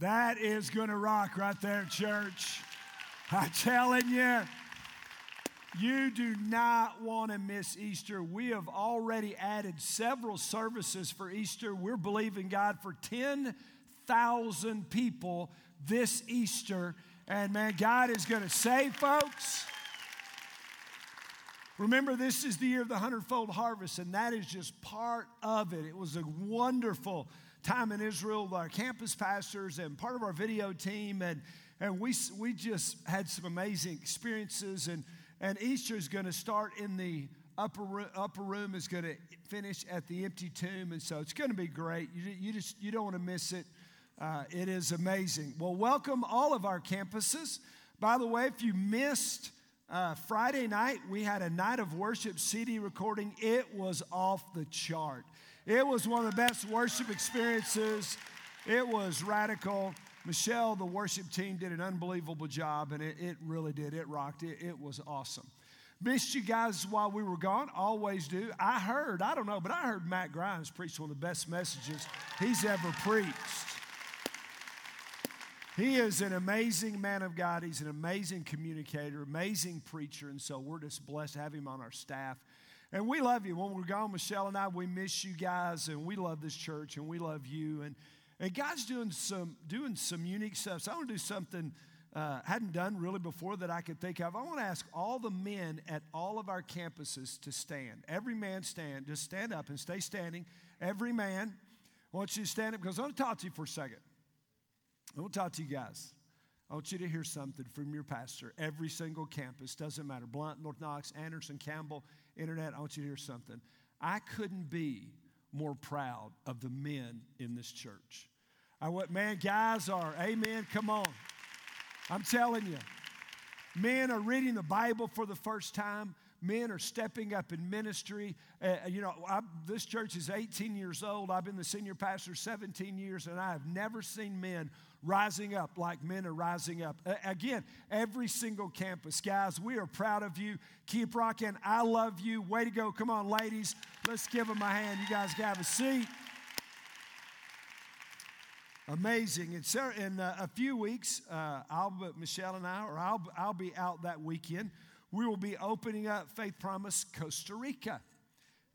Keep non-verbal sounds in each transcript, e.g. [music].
That is going to rock right there, church. I'm telling you, you do not want to miss Easter. We have already added several services for Easter. We're believing God for 10,000 people this Easter. And man, God is going to save folks. Remember, this is the year of the hundredfold harvest, and that is just part of it. It was a wonderful time in Israel with our campus pastors and part of our video team, and, and we, we just had some amazing experiences. And, and Easter is going to start in the upper room, upper room is going to finish at the empty tomb, and so it's going to be great. You, you just you don't want to miss it. Uh, it is amazing. Well, welcome all of our campuses. By the way, if you missed uh, Friday night, we had a night of worship CD recording. It was off the chart. It was one of the best worship experiences. It was radical. Michelle, the worship team, did an unbelievable job, and it, it really did. It rocked. It, it was awesome. Missed you guys while we were gone. Always do. I heard, I don't know, but I heard Matt Grimes preach one of the best messages he's ever preached. He is an amazing man of God. He's an amazing communicator, amazing preacher. And so we're just blessed to have him on our staff. And we love you. When we're gone, Michelle and I, we miss you guys. And we love this church and we love you. And, and God's doing some, doing some unique stuff. So I want to do something uh, hadn't done really before that I could think of. I want to ask all the men at all of our campuses to stand. Every man stand. Just stand up and stay standing. Every man. I want you to stand up because I want to talk to you for a second. I want to talk to you guys. I want you to hear something from your pastor. Every single campus, doesn't matter. Blount, North Knox, Anderson, Campbell, Internet, I want you to hear something. I couldn't be more proud of the men in this church. I went, man, guys are, amen, come on. I'm telling you, men are reading the Bible for the first time men are stepping up in ministry. Uh, you know, I, this church is 18 years old. I've been the senior pastor 17 years, and I have never seen men rising up like men are rising up. Uh, again, every single campus. Guys, we are proud of you. Keep rocking. I love you. Way to go. Come on, ladies. Let's give them a hand. You guys have a seat. Amazing. In, in uh, a few weeks, uh, I'll, Michelle and I, or I'll, I'll be out that weekend we will be opening up Faith Promise Costa Rica.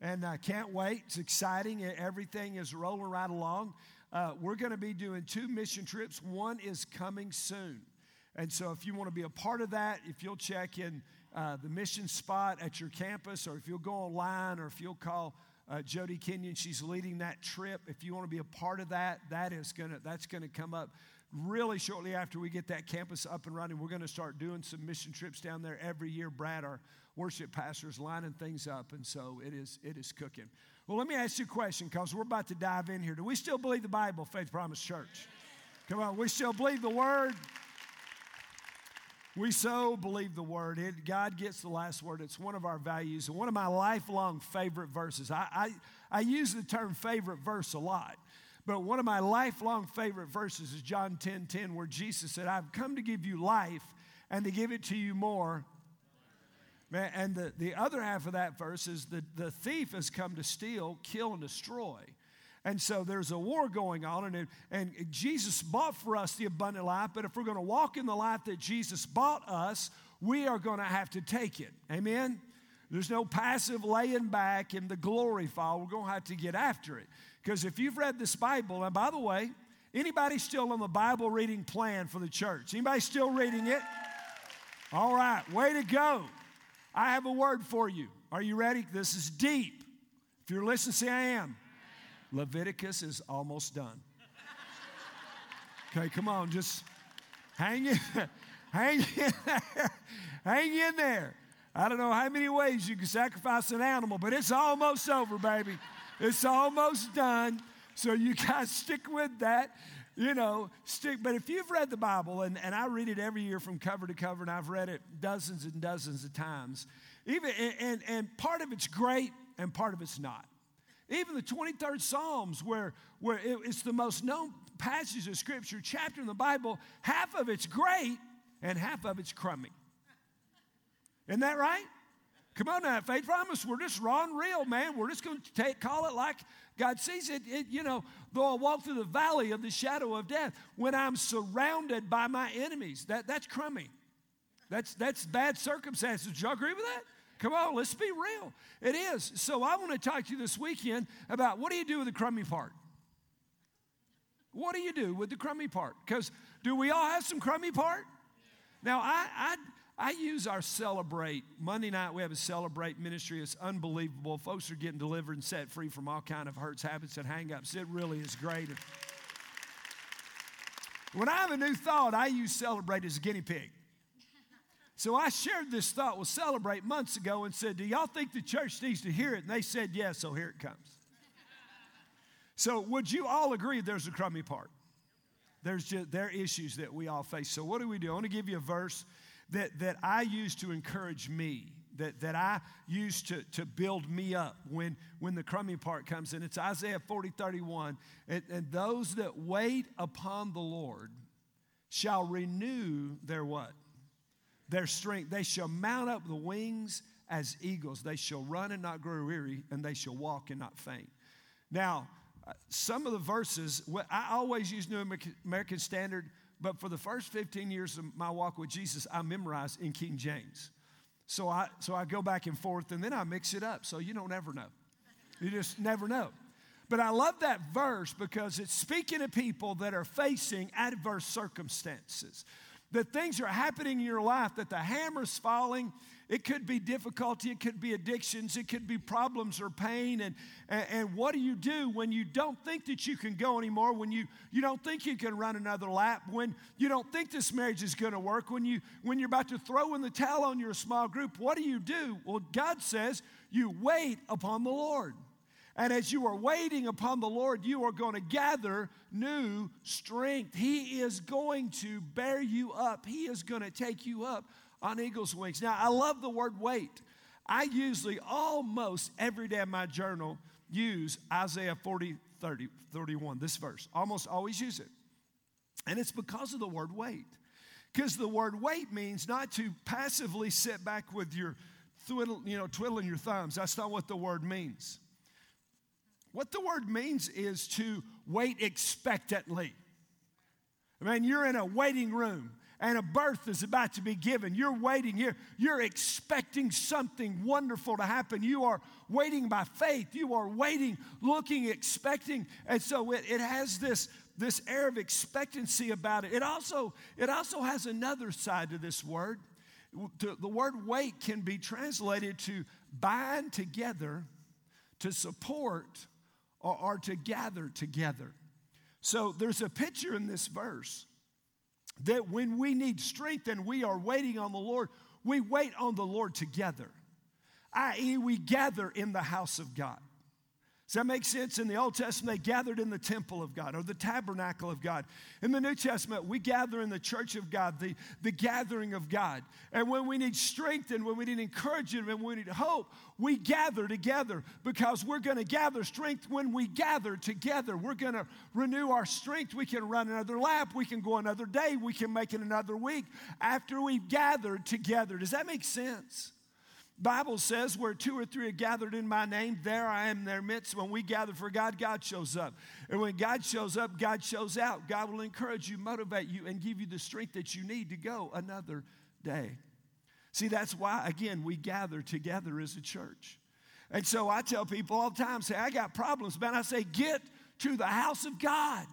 And I can't wait. It's exciting. Everything is rolling right along. Uh, we're going to be doing two mission trips. One is coming soon. And so, if you want to be a part of that, if you'll check in uh, the mission spot at your campus, or if you'll go online, or if you'll call uh, Jody Kenyon, she's leading that trip. If you want to be a part of that, that is gonna that's gonna come up really shortly after we get that campus up and running, we're going to start doing some mission trips down there every year. Brad, our worship pastor, is lining things up, and so it is, it is cooking. Well, let me ask you a question because we're about to dive in here. Do we still believe the Bible, Faith Promise Church? Come on, we still believe the Word. We so believe the Word. It, God gets the last word. It's one of our values and one of my lifelong favorite verses. I, I, I use the term favorite verse a lot but one of my lifelong favorite verses is John 10 10, where Jesus said, I've come to give you life and to give it to you more. And the, the other half of that verse is the, the thief has come to steal, kill, and destroy. And so there's a war going on, and, and Jesus bought for us the abundant life. But if we're going to walk in the life that Jesus bought us, we are going to have to take it. Amen? There's no passive laying back in the glory file. We're going to have to get after it. Because if you've read this Bible, and by the way, anybody still on the Bible reading plan for the church? Anybody still reading it? All right, way to go. I have a word for you. Are you ready? This is deep. If you're listening, say I am. Leviticus is almost done. Okay, come on, just hang in, [laughs] hang in there, hang in there. I don't know how many ways you can sacrifice an animal, but it's almost over, baby. It's almost done. So you [laughs] guys stick with that. You know, stick. But if you've read the Bible, and, and I read it every year from cover to cover, and I've read it dozens and dozens of times, even and, and, part of it's great and part of it's not. Even the 23rd Psalms, where, where it, it's the most known passage of Scripture, chapter in the Bible, half of it's great and half of it's crummy. Isn't that right? Come on now, faith promise. We're just raw and real, man. We're just going to take, call it like God sees it. it. You know, though I walk through the valley of the shadow of death, when I'm surrounded by my enemies, that, that's crummy. That's, that's bad circumstances. Do y'all agree with that? Come on, let's be real. It is. So I want to talk to you this weekend about what do you do with the crummy part? What do you do with the crummy part? Because do we all have some crummy part? Now, I, I, I use our celebrate. Monday night we have a celebrate ministry. It's unbelievable. Folks are getting delivered and set free from all kind of hurts, habits, and hangups. It really is great. When I have a new thought, I use celebrate as a guinea pig. So I shared this thought with Celebrate months ago and said, Do y'all think the church needs to hear it? And they said, Yes, so here it comes. So, would you all agree there's a crummy part? There's just, there are issues that we all face. So, what do we do? I want to give you a verse that, that I use to encourage me, that, that I use to, to build me up when, when the crummy part comes in. It's Isaiah 40 31. And, and those that wait upon the Lord shall renew their what? Their strength. They shall mount up the wings as eagles. They shall run and not grow weary, and they shall walk and not faint. Now, uh, some of the verses, I always use New American Standard, but for the first 15 years of my walk with Jesus, I memorized in King James. So I, so I go back and forth and then I mix it up. So you don't ever know. You just never know. But I love that verse because it's speaking to people that are facing adverse circumstances. That things are happening in your life, that the hammer's falling, it could be difficulty, it could be addictions, it could be problems or pain. And, and, and, what do you do when you don't think that you can go anymore, when you, you don't think you can run another lap, when you don't think this marriage is going to work, when, you, when you're about to throw in the towel on your small group? What do you do? Well, God says you wait upon the Lord. And as you are waiting upon the Lord, you are going to gather new strength. He is going to bear you up, He is going to take you up on eagle's wings. Now, I love the word wait. I usually almost every day in my journal use Isaiah 40, 30, 31, this verse. Almost always use it. And it's because of the word wait. Because the word wait means not to passively sit back with your twiddle, you know, twiddling your thumbs. That's not what the word means. What the word means is to wait expectantly. I mean, you're in a waiting room and a birth is about to be given. You're waiting here. You're expecting something wonderful to happen. You are waiting by faith. You are waiting, looking, expecting. And so it, it has this, this air of expectancy about it. It also, it also has another side to this word. The word wait can be translated to bind together, to support, or, or to gather together. So there's a picture in this verse that when we need strength and we are waiting on the Lord, we wait on the Lord together, i.e., we gather in the house of God. Does that make sense? In the Old Testament, they gathered in the temple of God or the tabernacle of God. In the New Testament, we gather in the church of God, the, the gathering of God. And when we need strength and when we need encouragement and when we need hope, we gather together because we're going to gather strength when we gather together. We're going to renew our strength. We can run another lap. We can go another day. We can make it another week after we've gathered together. Does that make sense? Bible says where two or three are gathered in my name, there I am in their midst. When we gather for God, God shows up. And when God shows up, God shows out. God will encourage you, motivate you, and give you the strength that you need to go another day. See, that's why, again, we gather together as a church. And so I tell people all the time, say, I got problems, man. I say, get to the house of God.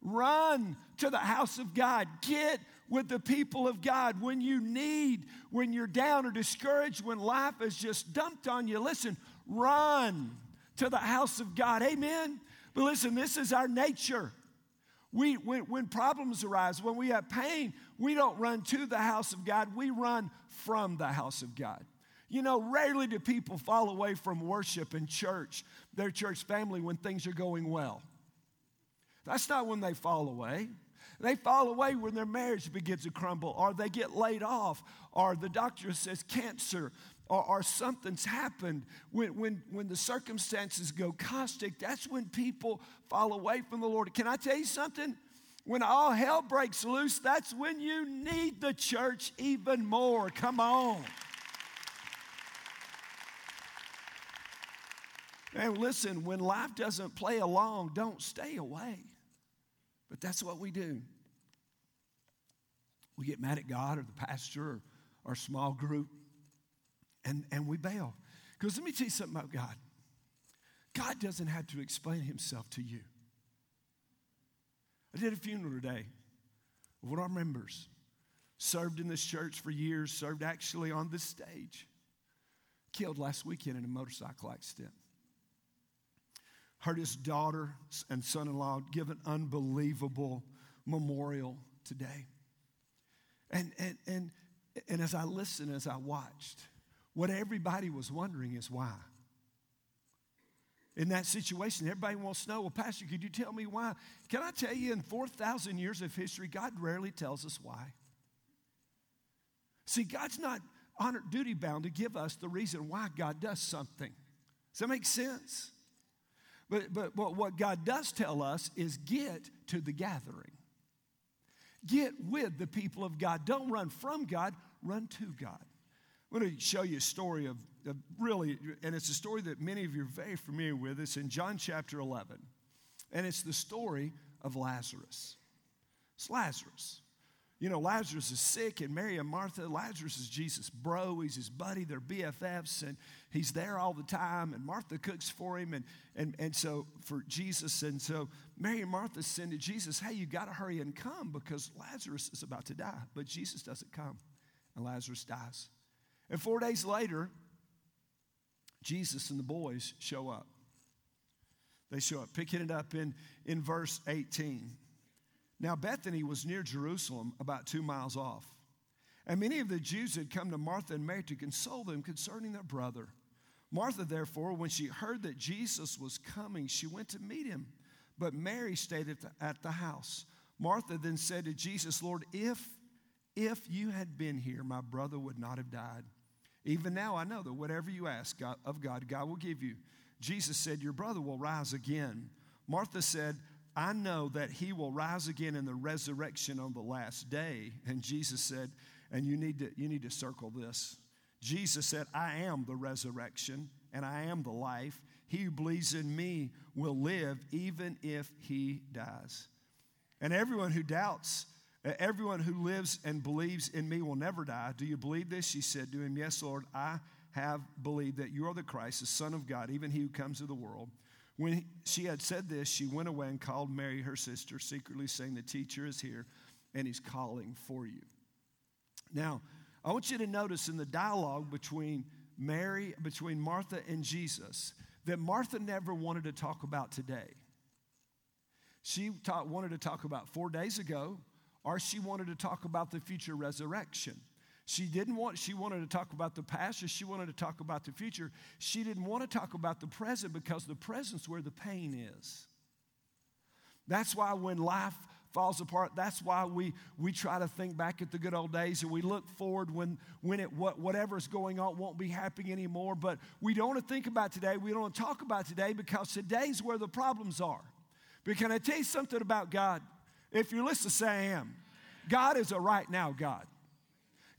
Run to the house of God. Get with the people of God. When you need, when you're down or discouraged, when life is just dumped on you, listen, run to the house of God. Amen. But listen, this is our nature. We, when, when problems arise, when we have pain, we don't run to the house of God, we run from the house of God. You know, rarely do people fall away from worship and church, their church family, when things are going well. That's not when they fall away. They fall away when their marriage begins to crumble, or they get laid off, or the doctor says cancer, or, or, something's happened, when, when, when the circumstances go caustic, that's when people fall away from the Lord. Can I tell you something? When all hell breaks loose, that's when you need the church even more. Come on. And listen, when life doesn't play along, don't stay away. But that's what we do. We get mad at God or the pastor or our small group, and, and we bail. Because let me tell you something about God God doesn't have to explain himself to you. I did a funeral today of one of our members, served in this church for years, served actually on this stage, killed last weekend in a motorcycle accident. Heard his daughter and son in law give an unbelievable memorial today. And, and, and, and as I listened, as I watched, what everybody was wondering is why. In that situation, everybody wants to know, well, Pastor, could you tell me why? Can I tell you, in 4,000 years of history, God rarely tells us why. See, God's not honor, duty bound to give us the reason why God does something. Does that make sense? But, but, but what God does tell us is get to the gathering. Get with the people of God. Don't run from God, run to God. I'm going to show you a story of, of, really, and it's a story that many of you are very familiar with. It's in John chapter 11, and it's the story of Lazarus. It's Lazarus. You know, Lazarus is sick, and Mary and Martha, Lazarus is Jesus' bro. He's his buddy. They're BFFs, and he's there all the time. And Martha cooks for him, and, and, and so for Jesus. And so Mary and Martha send to Jesus, Hey, you got to hurry and come because Lazarus is about to die. But Jesus doesn't come, and Lazarus dies. And four days later, Jesus and the boys show up. They show up, picking it up in, in verse 18. Now, Bethany was near Jerusalem, about two miles off. And many of the Jews had come to Martha and Mary to console them concerning their brother. Martha, therefore, when she heard that Jesus was coming, she went to meet him. But Mary stayed at the, at the house. Martha then said to Jesus, Lord, if, if you had been here, my brother would not have died. Even now I know that whatever you ask God, of God, God will give you. Jesus said, Your brother will rise again. Martha said, I know that he will rise again in the resurrection on the last day. And Jesus said, and you need to, you need to circle this. Jesus said, I am the resurrection and I am the life. He who believes in me will live even if he dies. And everyone who doubts, everyone who lives and believes in me will never die. Do you believe this? She said to him, Yes, Lord, I have believed that you are the Christ, the Son of God, even he who comes to the world. When she had said this, she went away and called Mary, her sister, secretly saying, The teacher is here and he's calling for you. Now, I want you to notice in the dialogue between Mary, between Martha and Jesus, that Martha never wanted to talk about today. She wanted to talk about four days ago, or she wanted to talk about the future resurrection. She didn't want, she wanted to talk about the past, or she wanted to talk about the future. She didn't want to talk about the present because the present's where the pain is. That's why when life falls apart, that's why we, we try to think back at the good old days and we look forward when, when it, what, whatever's going on won't be happening anymore. But we don't want to think about today. We don't want to talk about today because today's where the problems are. But can I tell you something about God? If you're listening, say I am. God is a right now God.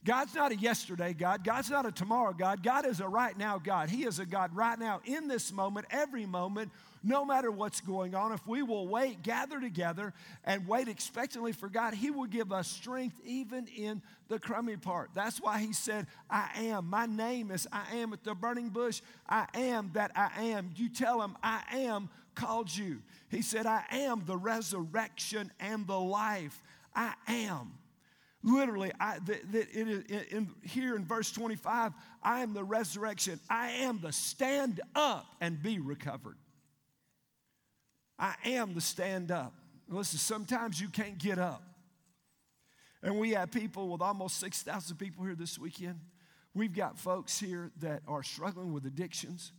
God's not a yesterday God. God's not a tomorrow God. God is a right now God. He is a God right now in this moment, every moment, no matter what's going on. If we will wait, gather together, and wait expectantly for God, He will give us strength even in the crummy part. That's why He said, I am. My name is I am at the burning bush. I am that I am. You tell Him, I am called you. He said, I am the resurrection and the life. I am. Literally, I, that in, in, here in verse 25, I am the resurrection. I am the stand up and be recovered. I am the stand up. Listen, sometimes you can't get up. And we have people with almost 6,000 people here this weekend. We've got folks here that are struggling with addictions,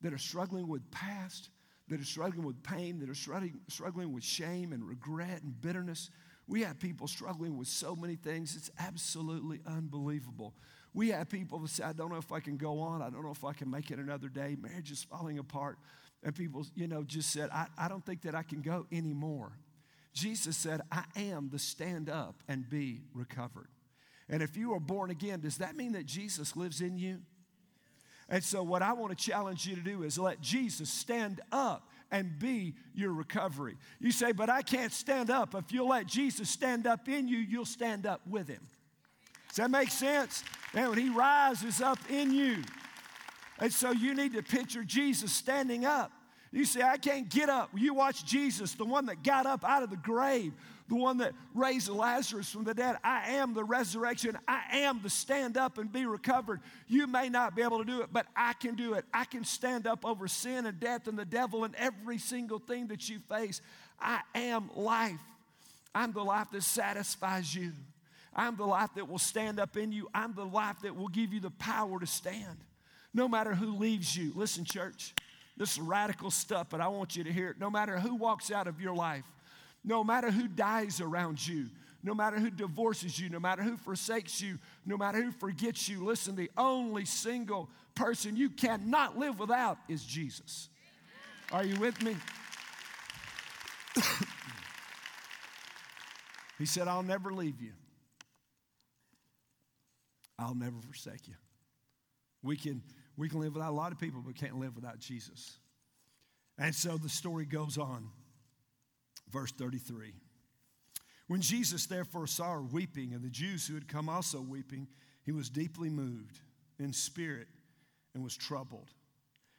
that are struggling with past, that are struggling with pain, that are struggling, struggling with shame and regret and bitterness. We have people struggling with so many things, it's absolutely unbelievable. We have people that say, I don't know if I can go on. I don't know if I can make it another day. Marriage is falling apart. And people, you know, just said, I, I don't think that I can go anymore. Jesus said, I am the stand up and be recovered. And if you are born again, does that mean that Jesus lives in you? And so, what I want to challenge you to do is let Jesus stand up and be your recovery. You say, but I can't stand up. If you'll let Jesus stand up in you, you'll stand up with him. Does that make sense? And when he rises up in you, and so you need to picture Jesus standing up. You say, I can't get up. You watch Jesus, the one that got up out of the grave, the one that raised Lazarus from the dead. I am the resurrection. I am the stand up and be recovered. You may not be able to do it, but I can do it. I can stand up over sin and death and the devil and every single thing that you face. I am life. I'm the life that satisfies you. I'm the life that will stand up in you. I'm the life that will give you the power to stand. No matter who leaves you. Listen, church, this is radical stuff, but I want you to hear it. No matter who walks out of your life, no matter who dies around you, no matter who divorces you, no matter who forsakes you, no matter who forgets you, listen, the only single person you cannot live without is Jesus. Are you with me? [coughs] he said, I'll never leave you. I'll never forsake you. We can, we can live without a lot of people, but can't live without Jesus. And so the story goes on. Verse 33. When Jesus therefore saw her weeping, and the Jews who had come also weeping, he was deeply moved in spirit and was troubled.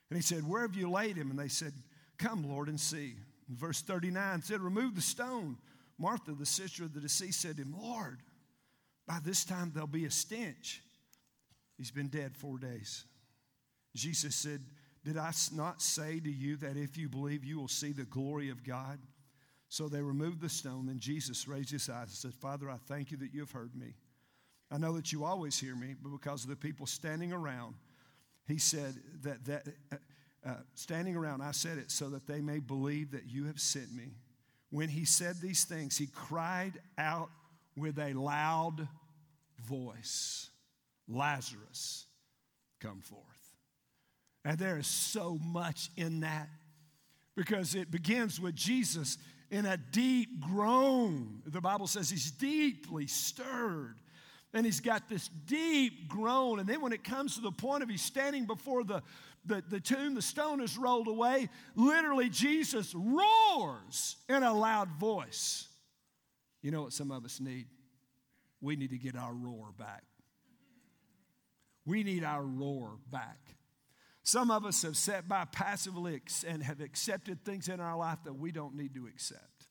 And he said, Where have you laid him? And they said, Come, Lord, and see. And verse 39 said, Remove the stone. Martha, the sister of the deceased, said to him, Lord, by this time there'll be a stench. He's been dead four days. Jesus said, Did I not say to you that if you believe, you will see the glory of God? So they removed the stone. Then Jesus raised his eyes and said, Father, I thank you that you have heard me. I know that you always hear me, but because of the people standing around, he said that, that uh, uh, standing around, I said it so that they may believe that you have sent me. When he said these things, he cried out with a loud voice Lazarus, come forth. And there is so much in that because it begins with Jesus in a deep groan. The Bible says he's deeply stirred. And he's got this deep groan. And then when it comes to the point of he's standing before the, the, the tomb, the stone is rolled away, literally Jesus roars in a loud voice. You know what some of us need? We need to get our roar back. We need our roar back. Some of us have sat by passively and have accepted things in our life that we don't need to accept.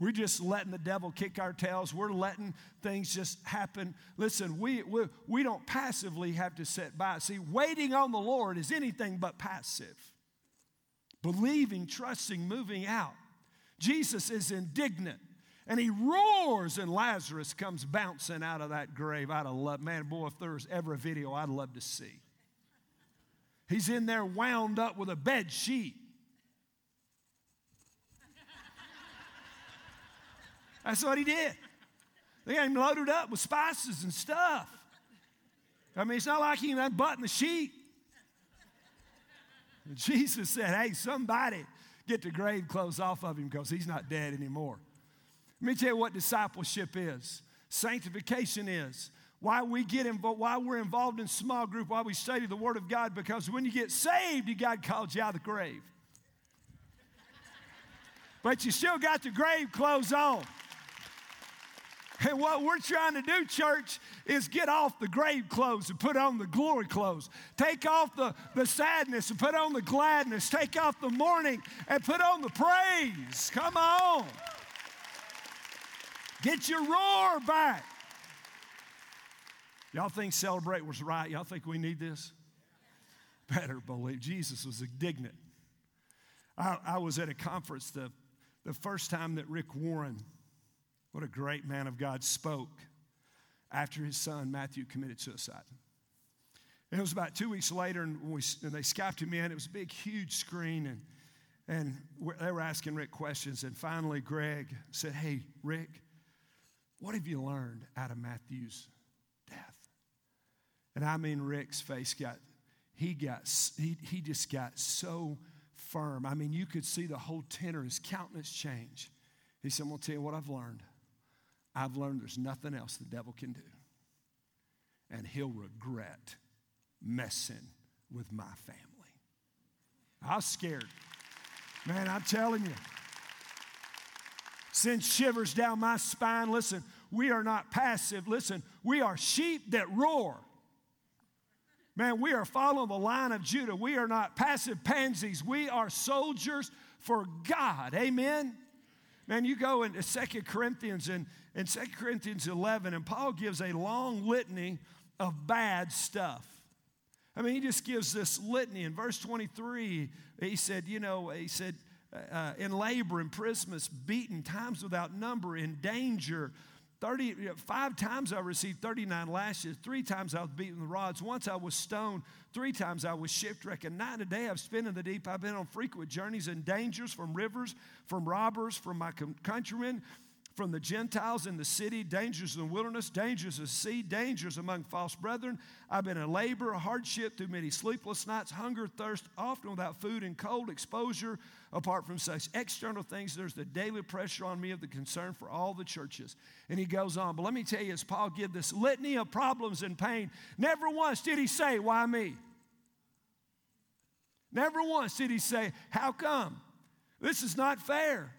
We're just letting the devil kick our tails. We're letting things just happen. Listen, we, we, we don't passively have to sit by. See, waiting on the Lord is anything but passive. Believing, trusting, moving out. Jesus is indignant and he roars, and Lazarus comes bouncing out of that grave. I'd loved, man, boy, if there was ever a video I'd love to see. He's in there wound up with a bed sheet. That's what he did. They got him loaded up with spices and stuff. I mean, it's not like he can unbutton the sheet. Jesus said, Hey, somebody get the grave clothes off of him because he's not dead anymore. Let me tell you what discipleship is. Sanctification is why we get involved, why we're involved in small group, why we study the Word of God, because when you get saved, God calls you out of the grave. But you still got the grave clothes on. And what we're trying to do, church, is get off the grave clothes and put on the glory clothes. Take off the, the sadness and put on the gladness. Take off the mourning and put on the praise. Come on. Get your roar back. Y'all think celebrate was right? Y'all think we need this? Better believe Jesus was indignant. I, I was at a conference the, the first time that Rick Warren, what a great man of God, spoke after his son Matthew committed suicide. It was about two weeks later, and, we, and they Skyped him in. It was a big, huge screen, and, and they were asking Rick questions. And finally, Greg said, Hey, Rick, what have you learned out of Matthew's? And I mean, Rick's face got, he got, he, he just got so firm. I mean, you could see the whole tenor, his countenance change. He said, I'm going to tell you what I've learned. I've learned there's nothing else the devil can do. And he'll regret messing with my family. I was scared. Man, I'm telling you. Sends shivers down my spine. Listen, we are not passive. Listen, we are sheep that roar. Man, we are following the line of Judah. We are not passive pansies. We are soldiers for God. Amen. Man, you go into Second Corinthians and in 2 Corinthians 11, and Paul gives a long litany of bad stuff. I mean, he just gives this litany. In verse 23, he said, you know, he said, uh, in labor, imprisonments, beaten, times without number, in danger, 30, five times I received 39 lashes. Three times I was beaten with rods. Once I was stoned. Three times I was shipwrecked. And night and day I've spent in the deep. I've been on frequent journeys and dangers from rivers, from robbers, from my countrymen, from the Gentiles in the city, dangers in the wilderness, dangers of sea, dangers among false brethren. I've been in labor, a hardship through many sleepless nights, hunger, thirst, often without food and cold, exposure. Apart from such external things, there's the daily pressure on me of the concern for all the churches. And he goes on. But let me tell you, as Paul gives this litany of problems and pain, never once did he say, Why me? Never once did he say, How come? This is not fair.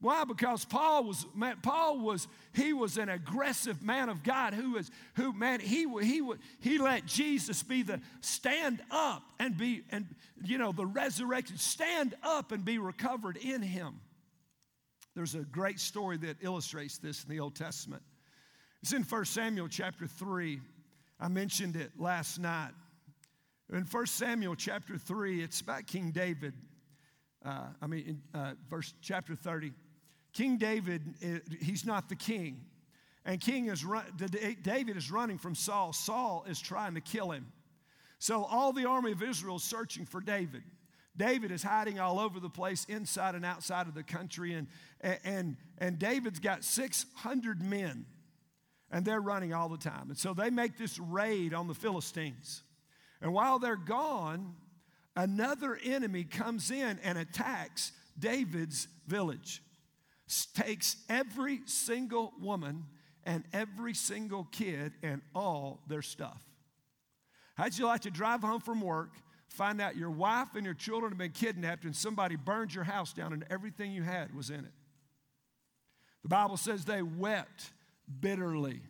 Why? Because Paul was, man, Paul was, he was an aggressive man of God who was, who, man, he, he, he let Jesus be the stand up and be, and, you know, the resurrected, stand up and be recovered in him. There's a great story that illustrates this in the Old Testament. It's in 1 Samuel chapter 3. I mentioned it last night. In 1 Samuel chapter 3, it's about King David. Uh, I mean, in, uh, verse chapter 30. King David, he's not the king. And King is run, David is running from Saul. Saul is trying to kill him. So all the army of Israel is searching for David. David is hiding all over the place, inside and outside of the country. And, and, and David's got 600 men, and they're running all the time. And so they make this raid on the Philistines. And while they're gone, another enemy comes in and attacks David's village takes every single woman and every single kid and all their stuff. How'd you like to drive home from work, find out your wife and your children have been kidnapped, and somebody burned your house down and everything you had was in it? The Bible says they wept bitterly.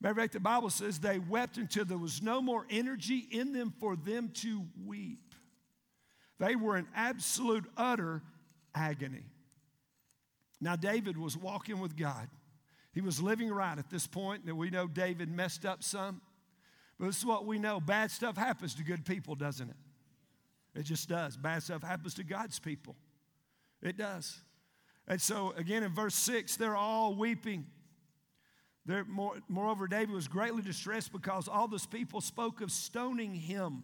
Matter of fact, the Bible says they wept until there was no more energy in them for them to weep. They were in absolute, utter agony. Now, David was walking with God. He was living right at this point. That we know David messed up some. But this is what we know bad stuff happens to good people, doesn't it? It just does. Bad stuff happens to God's people. It does. And so, again, in verse 6, they're all weeping. They're more, moreover, David was greatly distressed because all this people spoke of stoning him.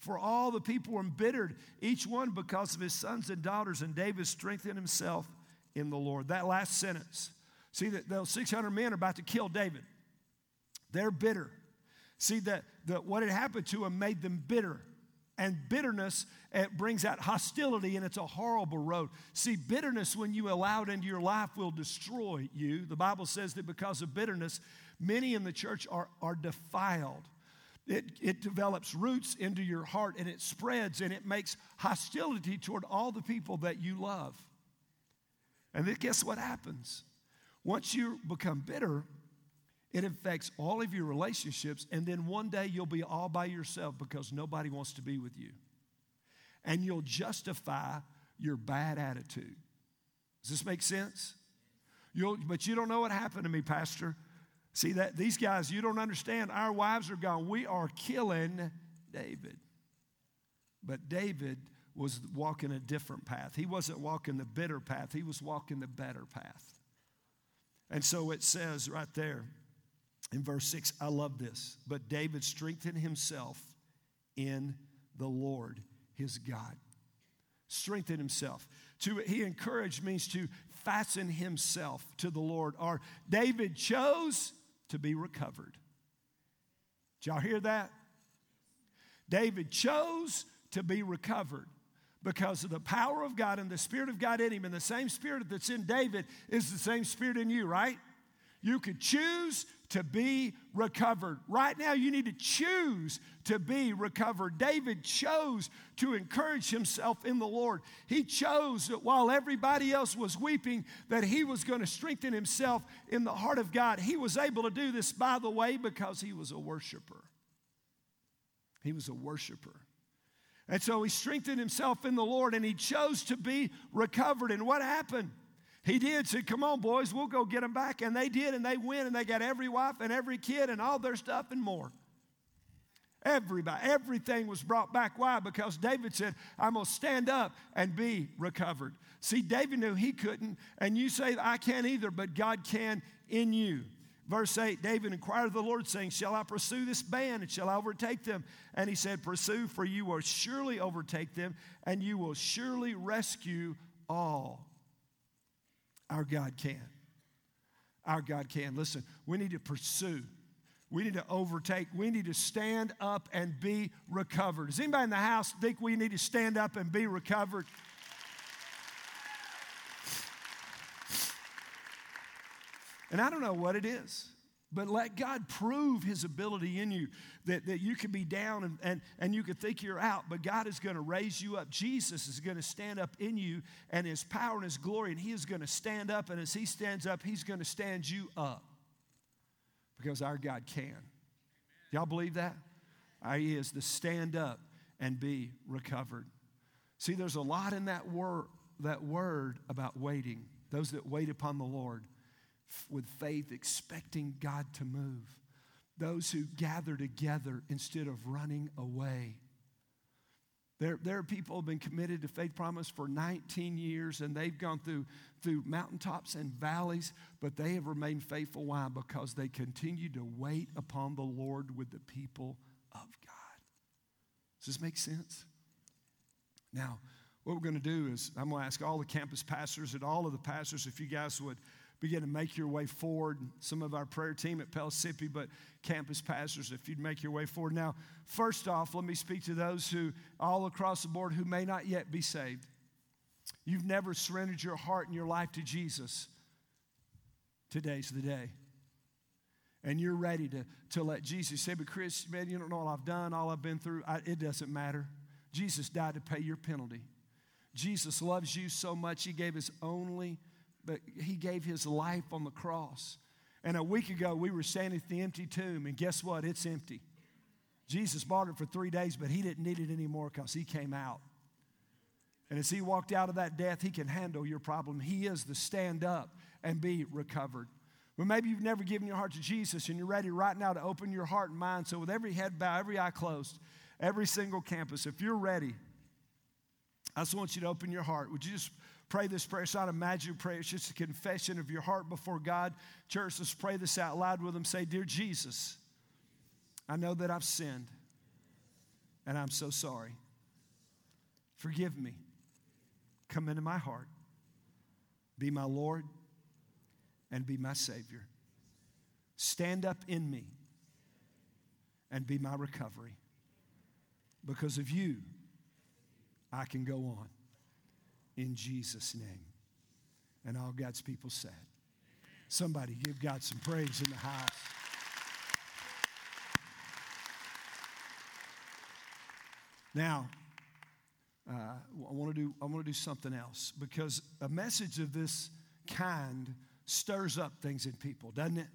For all the people were embittered, each one because of his sons and daughters, and David strengthened himself in the Lord. That last sentence. See that those 600 men are about to kill David. They're bitter. See that, what had happened to them made them bitter. And bitterness it brings out hostility, and it's a horrible road. See, bitterness, when you allow it into your life, will destroy you. The Bible says that because of bitterness, many in the church are, are defiled. It, it develops roots into your heart and it spreads and it makes hostility toward all the people that you love. And then guess what happens? Once you become bitter, it affects all of your relationships, and then one day you'll be all by yourself because nobody wants to be with you. And you'll justify your bad attitude. Does this make sense? You'll, but you don't know what happened to me, Pastor. See that these guys, you don't understand. Our wives are gone. We are killing David. But David was walking a different path. He wasn't walking the bitter path, he was walking the better path. And so it says right there in verse 6, I love this. But David strengthened himself in the Lord his God. Strengthen himself. To he encouraged means to fasten himself to the Lord. Or David chose to be recovered. Did y'all hear that? David chose to be recovered because of the power of God and the Spirit of God in him. And the same Spirit that's in David is the same Spirit in you, right? You could choose to be recovered. Right now, you need to choose to be recovered. David chose to encourage himself in the Lord. He chose that while everybody else was weeping, that he was going to strengthen himself in the heart of God. He was able to do this, by the way, because he was a worshiper. He was a worshiper. And so he strengthened himself in the Lord and he chose to be recovered. And what happened? He did, said, Come on, boys, we'll go get them back. And they did, and they went, and they got every wife and every kid and all their stuff and more. Everybody, everything was brought back. Why? Because David said, I'm going to stand up and be recovered. See, David knew he couldn't, and you say, I can't either, but God can in you. Verse 8 David inquired of the Lord, saying, Shall I pursue this band and shall I overtake them? And he said, Pursue, for you will surely overtake them, and you will surely rescue all. Our God can. Our God can. Listen, we need to pursue. We need to overtake. We need to stand up and be recovered. Does anybody in the house think we need to stand up and be recovered? And I don't know what it is, but let God prove his ability in you that, that you can be down and, and, and you can think you're out, but God is going to raise you up. Jesus is going to stand up in you and his power and his glory, and he is going to stand up. And as he stands up, he's going to stand you up because our God can. Y'all believe that? He is to stand up and be recovered. See, there's a lot in that word, that word about waiting. Those that wait upon the Lord with faith, expecting God to move. Those who gather together instead of running away. There, there are people who have been committed to Faith Promise for 19 years and they've gone through, through mountaintops and valleys, but they have remained faithful. Why? Because they continue to wait upon the Lord with the people of God. Does this make sense? Now, what we're going to do is I'm going to ask all the campus pastors and all of the pastors if you guys would begin to make your way forward. Some of our prayer team at Pellissippi, but campus pastors, if you'd make your way forward. Now, first off, let me speak to those who, all across the board, who may not yet be saved. You've never surrendered your heart and your life to Jesus. Today's the day. And you're ready to, to let Jesus say, But Chris, man, you don't know all I've done, all I've been through. I, it doesn't matter. Jesus died to pay your penalty. Jesus loves you so much, He gave His only but he gave his life on the cross. And a week ago, we were standing at the empty tomb, and guess what? It's empty. Jesus bought it for three days, but he didn't need it anymore because he came out. And as he walked out of that death, he can handle your problem. He is the stand up and be recovered. But maybe you've never given your heart to Jesus and you're ready right now to open your heart and mind. So, with every head bowed, every eye closed, every single campus, if you're ready, I just want you to open your heart. Would you just pray this prayer. It's not a magic prayer, it's just a confession of your heart before God. Church, let's pray this out loud with them. Say, Dear Jesus, I know that I've sinned, and I'm so sorry. Forgive me. Come into my heart. Be my Lord and be my Savior. Stand up in me and be my recovery. Because of you, I can go on in Jesus' name. And all God's people said. Somebody give God some praise in the house. Now, uh, I want to do I want to do something else because a message of this kind stirs up things in people, doesn't it?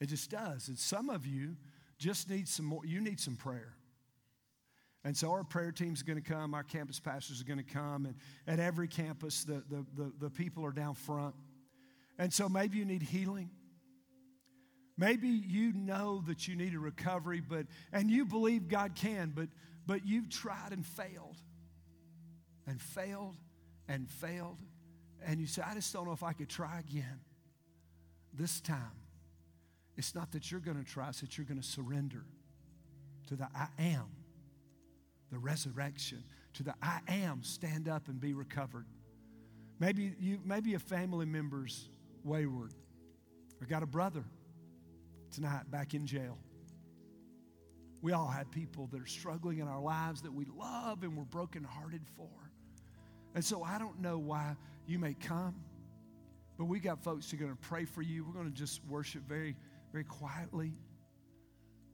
It just does. And some of you just need some more. You need some prayer. And so our prayer team is going to come, our campus pastors are going to come, and at every campus, the, the, the, the, people are down front. And so maybe you need healing. Maybe you know that you need a recovery, but and you believe God can, but but you've tried and failed. And failed and failed. And you say, I just don't know if I could try again. This time, it's not that you're going to try, it's that you're going to surrender to the I am the resurrection, to the I am, stand up and be recovered. Maybe you, maybe a family member's wayward. I got a brother tonight back in jail. We all have people that are struggling in our lives that we love and we're brokenhearted for. And so I don't know why you may come, but we got folks who are going to pray for you. We're going to just worship very, very quietly.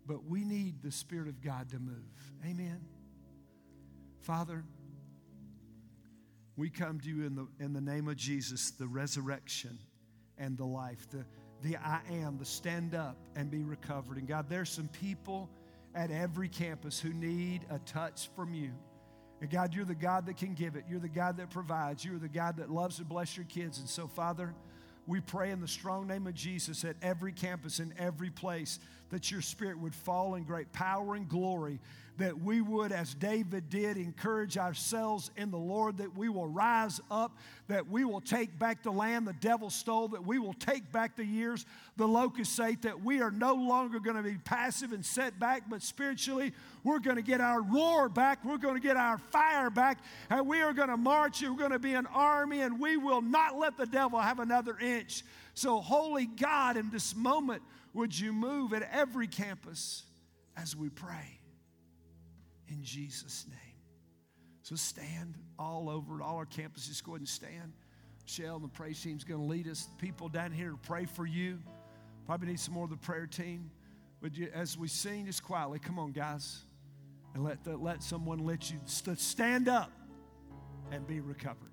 But we need the Spirit of God to move. Amen. Father, we come to you in the, in the name of Jesus, the resurrection and the life, the, the I am, the stand up and be recovered. And God, there's some people at every campus who need a touch from you. And God, you're the God that can give it. You're the God that provides. You're the God that loves to bless your kids. And so, Father, we pray in the strong name of Jesus at every campus, in every place, that your spirit would fall in great power and glory that we would, as David did, encourage ourselves in the Lord, that we will rise up, that we will take back the land the devil stole, that we will take back the years the locusts ate, that we are no longer going to be passive and set back, but spiritually, we're going to get our roar back, we're going to get our fire back, and we are going to march, we're going to be an army, and we will not let the devil have another inch. So, Holy God, in this moment, would you move at every campus as we pray? in Jesus' name. So stand all over all our campuses. Go ahead and stand. Michelle, the praise team's going to lead us. People down here to pray for you. Probably need some more of the prayer team. But as we sing, just quietly, come on, guys, and let, the, let someone let you st- stand up and be recovered.